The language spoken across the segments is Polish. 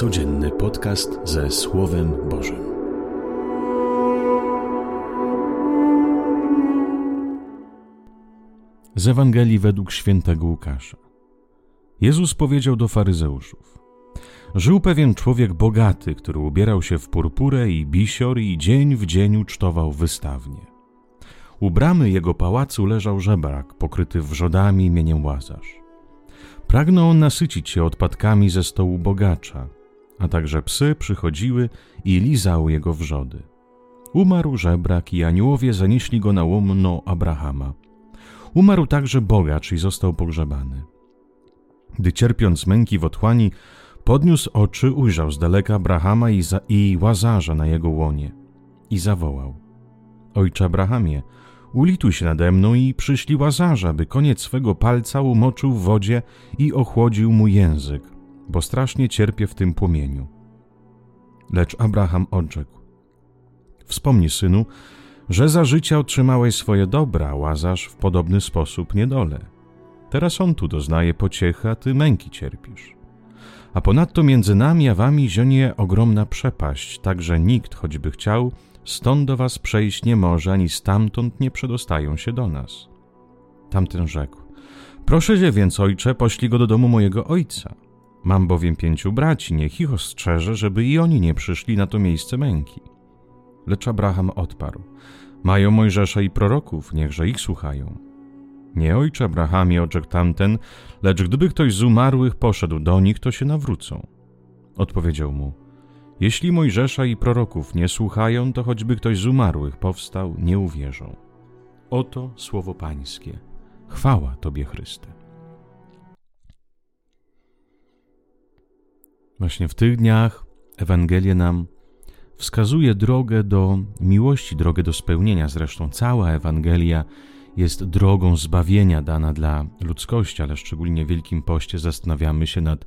Codzienny podcast ze Słowem Bożym. Z Ewangelii według świętego Łukasza. Jezus powiedział do faryzeuszów: Żył pewien człowiek bogaty, który ubierał się w purpurę i bisior i dzień w dzień ucztował wystawnie. U bramy jego pałacu leżał żebrak pokryty wrzodami imieniem Łazarz. Pragnął nasycić się odpadkami ze stołu bogacza, a także psy przychodziły i lizały jego wrzody. Umarł żebrak i aniołowie zanieśli go na łomno Abrahama. Umarł także bogacz i został pogrzebany. Gdy cierpiąc męki w otchłani, podniósł oczy, ujrzał z daleka Abrahama i, za, i Łazarza na jego łonie i zawołał. Ojcze Abrahamie, ulituj się nade mną i przyślij Łazarza, by koniec swego palca umoczył w wodzie i ochłodził mu język, bo strasznie cierpię w tym płomieniu. Lecz Abraham odrzekł: Wspomnij, synu, że za życia otrzymałeś swoje dobra, Łazarz w podobny sposób niedole. Teraz on tu doznaje pociechy, a ty męki cierpisz. A ponadto między nami a wami zionie ogromna przepaść, tak że nikt, choćby chciał, stąd do was przejść nie może, ani stamtąd nie przedostają się do nas. Tamten rzekł: Proszę cię więc, ojcze, poślij go do domu mojego ojca. Mam bowiem pięciu braci, niech ich ostrzeże, żeby i oni nie przyszli na to miejsce męki. Lecz Abraham odparł: Mają Mojżesza i proroków, niechże ich słuchają. Nie ojcze Abrahamie, oczek tamten, lecz gdyby ktoś z umarłych poszedł do nich, to się nawrócą. Odpowiedział mu: Jeśli Mojżesza i proroków nie słuchają, to choćby ktoś z umarłych powstał, nie uwierzą. Oto słowo Pańskie. Chwała Tobie, Chryste. Właśnie w tych dniach Ewangelia nam wskazuje drogę do miłości, drogę do spełnienia. Zresztą cała Ewangelia jest drogą zbawienia dana dla ludzkości, ale szczególnie w Wielkim Poście zastanawiamy się nad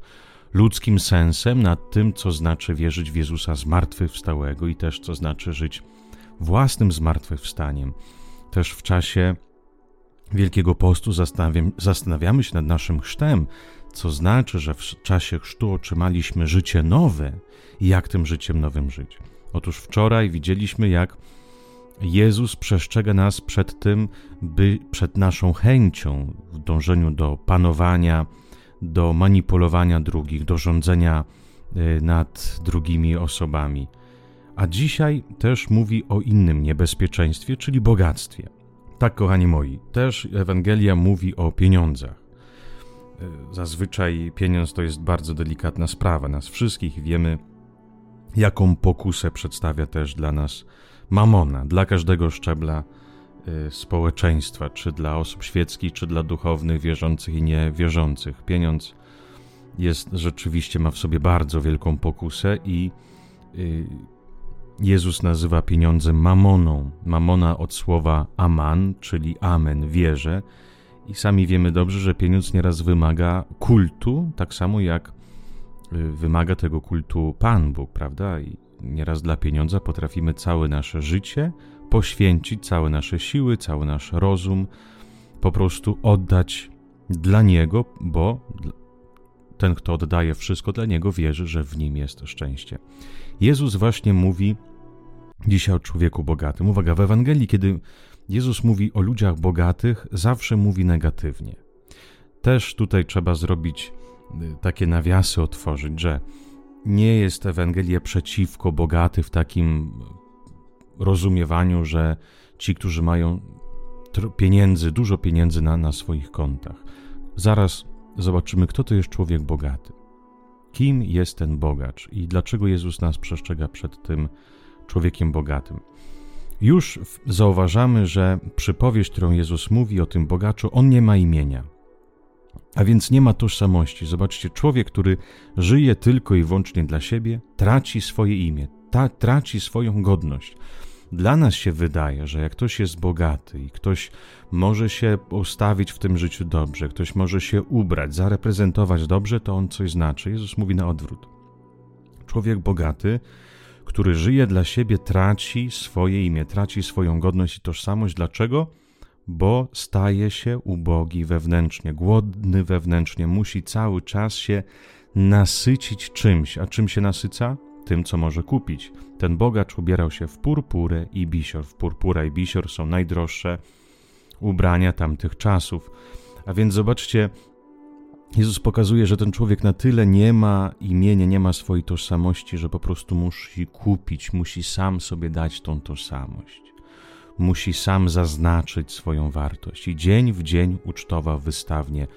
ludzkim sensem, nad tym, co znaczy wierzyć w Jezusa zmartwychwstałego i też co znaczy żyć własnym zmartwychwstaniem. Też w czasie Wielkiego Postu zastanawiamy się nad naszym chrztem, co znaczy, że w czasie chrztu otrzymaliśmy życie nowe i jak tym życiem nowym żyć. Otóż wczoraj widzieliśmy, jak Jezus przestrzega nas przed tym, by przed naszą chęcią w dążeniu do panowania, do manipulowania drugich, do rządzenia y, nad drugimi osobami. A dzisiaj też mówi o innym niebezpieczeństwie, czyli bogactwie. Tak, kochani moi, też Ewangelia mówi o pieniądzach. Y, zazwyczaj pieniądz to jest bardzo delikatna sprawa. Nas wszystkich wiemy, jaką pokusę przedstawia też dla nas mamona, dla każdego szczebla y, społeczeństwa, czy dla osób świeckich, czy dla duchownych, wierzących i niewierzących. Pieniądz jest rzeczywiście, ma w sobie bardzo wielką pokusę i y, Jezus nazywa pieniądze mamoną. Mamona od słowa aman, czyli amen, wierzę. I sami wiemy dobrze, że pieniądz nieraz wymaga kultu, tak samo jak y, wymaga tego kultu Pan Bóg, prawda? I nieraz dla pieniądza potrafimy całe nasze życie poświęcić, całe nasze siły, cały nasz rozum, po prostu oddać dla Niego, bo ten, kto oddaje wszystko dla Niego, wierzy, że w Nim jest szczęście. Jezus właśnie mówi dzisiaj o człowieku bogatym. Uwaga, w Ewangelii, kiedy Jezus mówi o ludziach bogatych, zawsze mówi negatywnie. Też tutaj trzeba zrobić y, takie nawiasy, otworzyć, że nie jest Ewangelia przeciwko bogaty w takim rozumiewaniu, że ci, którzy mają pieniędzy, dużo pieniędzy na, na swoich kontach. Zaraz zobaczymy, kto to jest człowiek bogaty. Kim jest ten bogacz i dlaczego Jezus nas przestrzega przed tym człowiekiem bogatym. Już zauważamy, że przypowieść, którą Jezus mówi o tym bogaczu, on nie ma imienia. A więc nie ma tożsamości. Zobaczcie, człowiek, który żyje tylko i wyłącznie dla siebie, traci swoje imię, ta, traci swoją godność. Dla nas się wydaje, że jak ktoś jest bogaty i ktoś może się ustawić w tym życiu dobrze, ktoś może się ubrać, zareprezentować dobrze, to on coś znaczy. Jezus mówi na odwrót. Człowiek bogaty, który żyje dla siebie, traci swoje imię, traci swoją godność i tożsamość. Dlaczego? bo staje się ubogi wewnętrznie, głodny wewnętrznie, musi cały czas się nasycić czymś. A czym się nasyca? Tym, co może kupić. Ten bogacz ubierał się w purpurę i bisior. W purpura i bisior są najdroższe ubrania tamtych czasów. A więc zobaczcie, Jezus pokazuje, że ten człowiek na tyle nie ma imienia, nie ma swojej tożsamości, że po prostu musi kupić, musi sam sobie dać tą tożsamość. Musi sam zaznaczyć swoją wartość. I dzień w dzień ucztował wystawnie.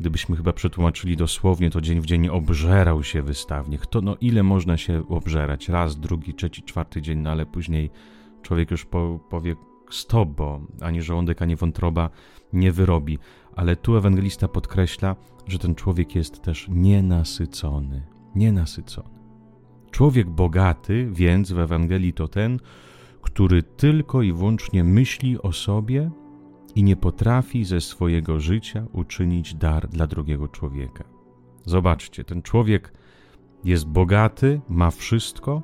Gdybyśmy chyba przetłumaczyli dosłownie, to dzień w dzień obżerał się wystawnie. Kto, no ile można się obżerać? Raz, drugi, trzeci, czwarty dzień, no ale później człowiek już po, powie stop, bo ani żołądek, ani wątroba nie wyrobi. Ale tu ewangelista podkreśla, że ten człowiek jest też nienasycony. Nienasycony. Człowiek bogaty, więc w Ewangelii to ten, który tylko i wyłącznie myśli o sobie i nie potrafi ze swojego życia uczynić dar dla drugiego człowieka. Zobaczcie, ten człowiek jest bogaty, ma wszystko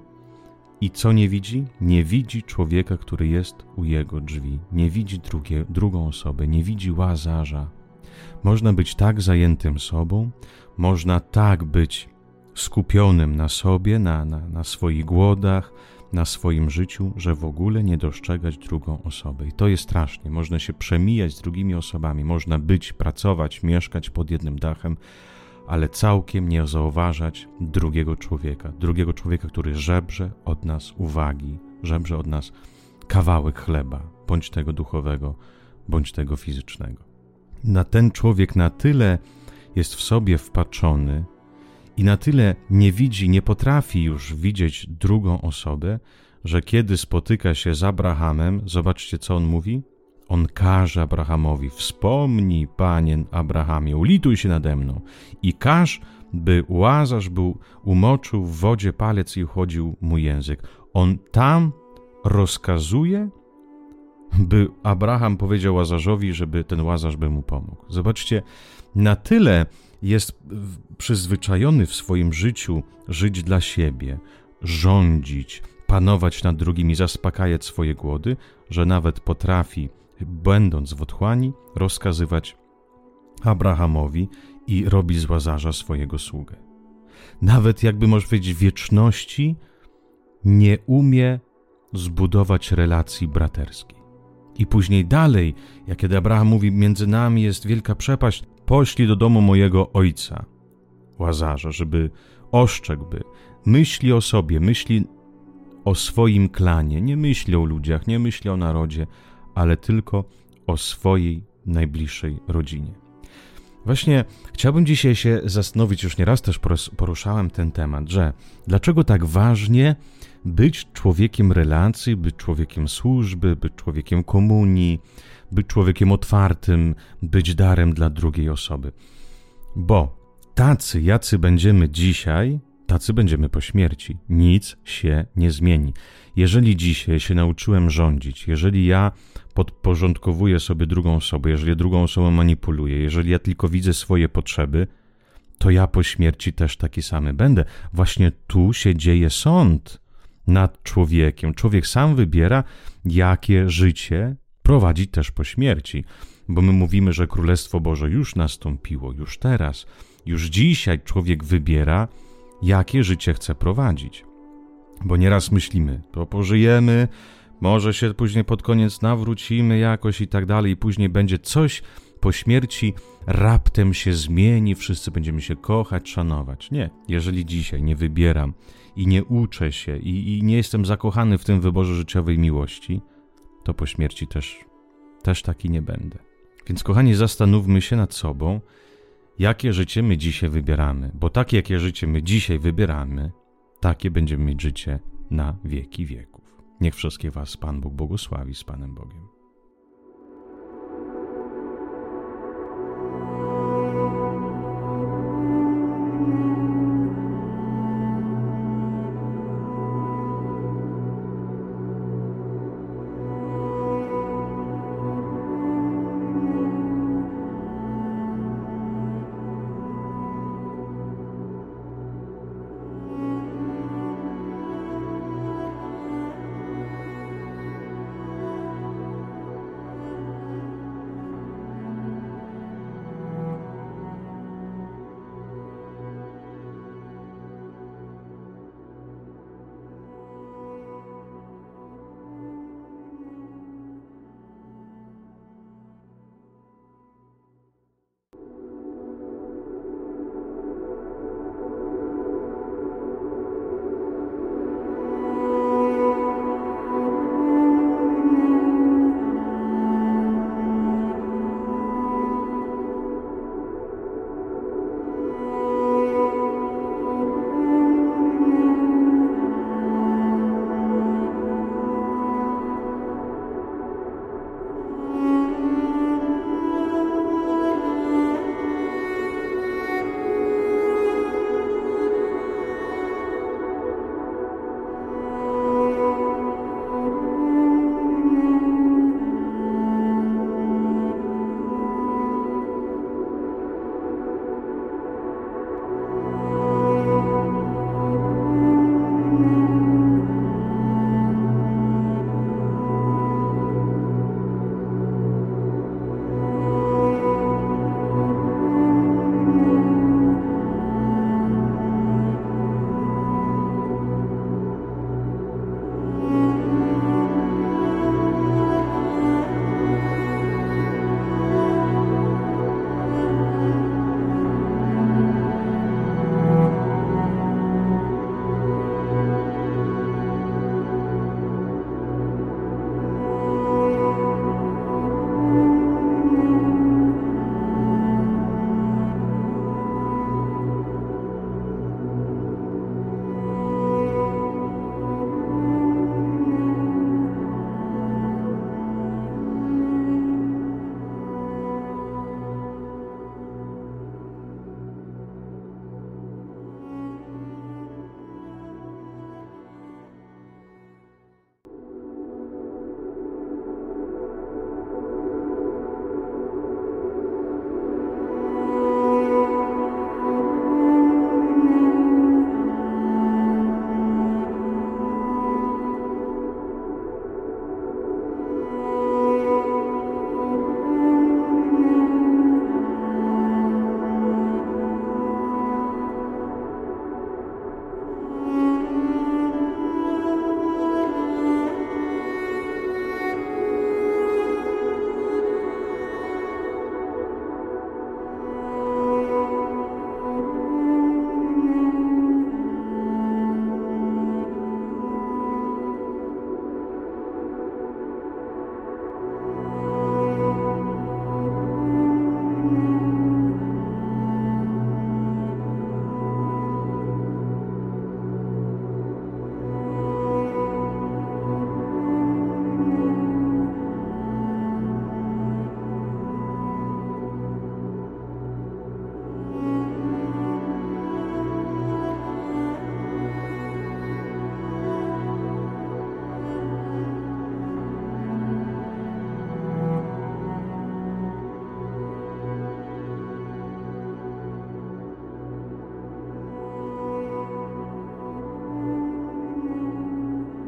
i co nie widzi? Nie widzi człowieka, który jest u jego drzwi, nie widzi drugie, drugą osobę, nie widzi łazarza, można być tak zajętym sobą, można tak być skupionym na sobie, na, na, na swoich głodach, na swoim życiu, że w ogóle nie dostrzegać drugą osobę. I to jest strasznie. Można się przemijać z drugimi osobami, można być, pracować, mieszkać pod jednym dachem, ale całkiem nie zauważać drugiego człowieka. Drugiego człowieka, który żebrze od nas uwagi, żebrze od nas kawałek chleba, bądź tego duchowego, bądź tego fizycznego na ten człowiek na tyle jest w sobie wpatrzony i na tyle nie widzi, nie potrafi już widzieć drugą osobę, że kiedy spotyka się z Abrahamem, zobaczcie co on mówi. On każe Abrahamowi: Wspomnij, panie Abrahamie, ulituj się nade mną i każ, by łazarz był, umoczył w wodzie palec i uchodził mu język. On tam rozkazuje, by Abraham powiedział Łazarzowi, żeby ten Łazarz by mu pomógł. Zobaczcie, na tyle jest przyzwyczajony w swoim życiu żyć dla siebie, rządzić, panować nad drugimi, zaspokajać swoje głody, że nawet potrafi, będąc w otchłani, rozkazywać Abrahamowi i robi z Łazarza swojego sługę. Nawet jakby można powiedzieć wieczności, nie umie zbudować relacji braterskiej. I później dalej, jak kiedy Abraham mówi, między nami jest wielka przepaść, poślij do domu mojego ojca, Łazarza, żeby oszczekłby. Myśli o sobie, myśli o swoim klanie, nie myśli o ludziach, nie myśli o narodzie, ale tylko o swojej najbliższej rodzinie. Właśnie chciałbym dzisiaj się zastanowić, już nieraz też poruszałem ten temat, że dlaczego tak ważnie być człowiekiem relacji, być człowiekiem służby, być człowiekiem komunii, być człowiekiem otwartym, być darem dla drugiej osoby. Bo tacy, jacy będziemy dzisiaj, tacy będziemy po śmierci. Nic się nie zmieni. Jeżeli dzisiaj się nauczyłem rządzić, jeżeli ja podporządkowuję sobie drugą osobę, jeżeli drugą osobą manipuluję, jeżeli ja tylko widzę swoje potrzeby, to ja po śmierci też taki samy będę. Właśnie tu się dzieje sąd nad człowiekiem. Człowiek sam wybiera, jakie życie prowadzi też po śmierci. Bo my mówimy, że Królestwo Boże już nastąpiło, już teraz, już dzisiaj człowiek wybiera, jakie życie chce prowadzić. Bo nieraz myślimy, to pożyjemy, może się później pod koniec nawrócimy jakoś i tak dalej, i później będzie coś po śmierci, raptem się zmieni, wszyscy będziemy się kochać, szanować. Nie, jeżeli dzisiaj nie wybieram i nie uczę się i, i nie jestem zakochany w tym wyborze życiowej miłości, to po śmierci też, też taki nie będę. Więc kochani, zastanówmy się nad sobą, jakie życie my dzisiaj wybieramy, bo takie, jakie życie my dzisiaj wybieramy, takie będziemy mieć życie na wieki wieków. Niech wszystkie Was Pan Bóg błogosławi z Panem Bogiem.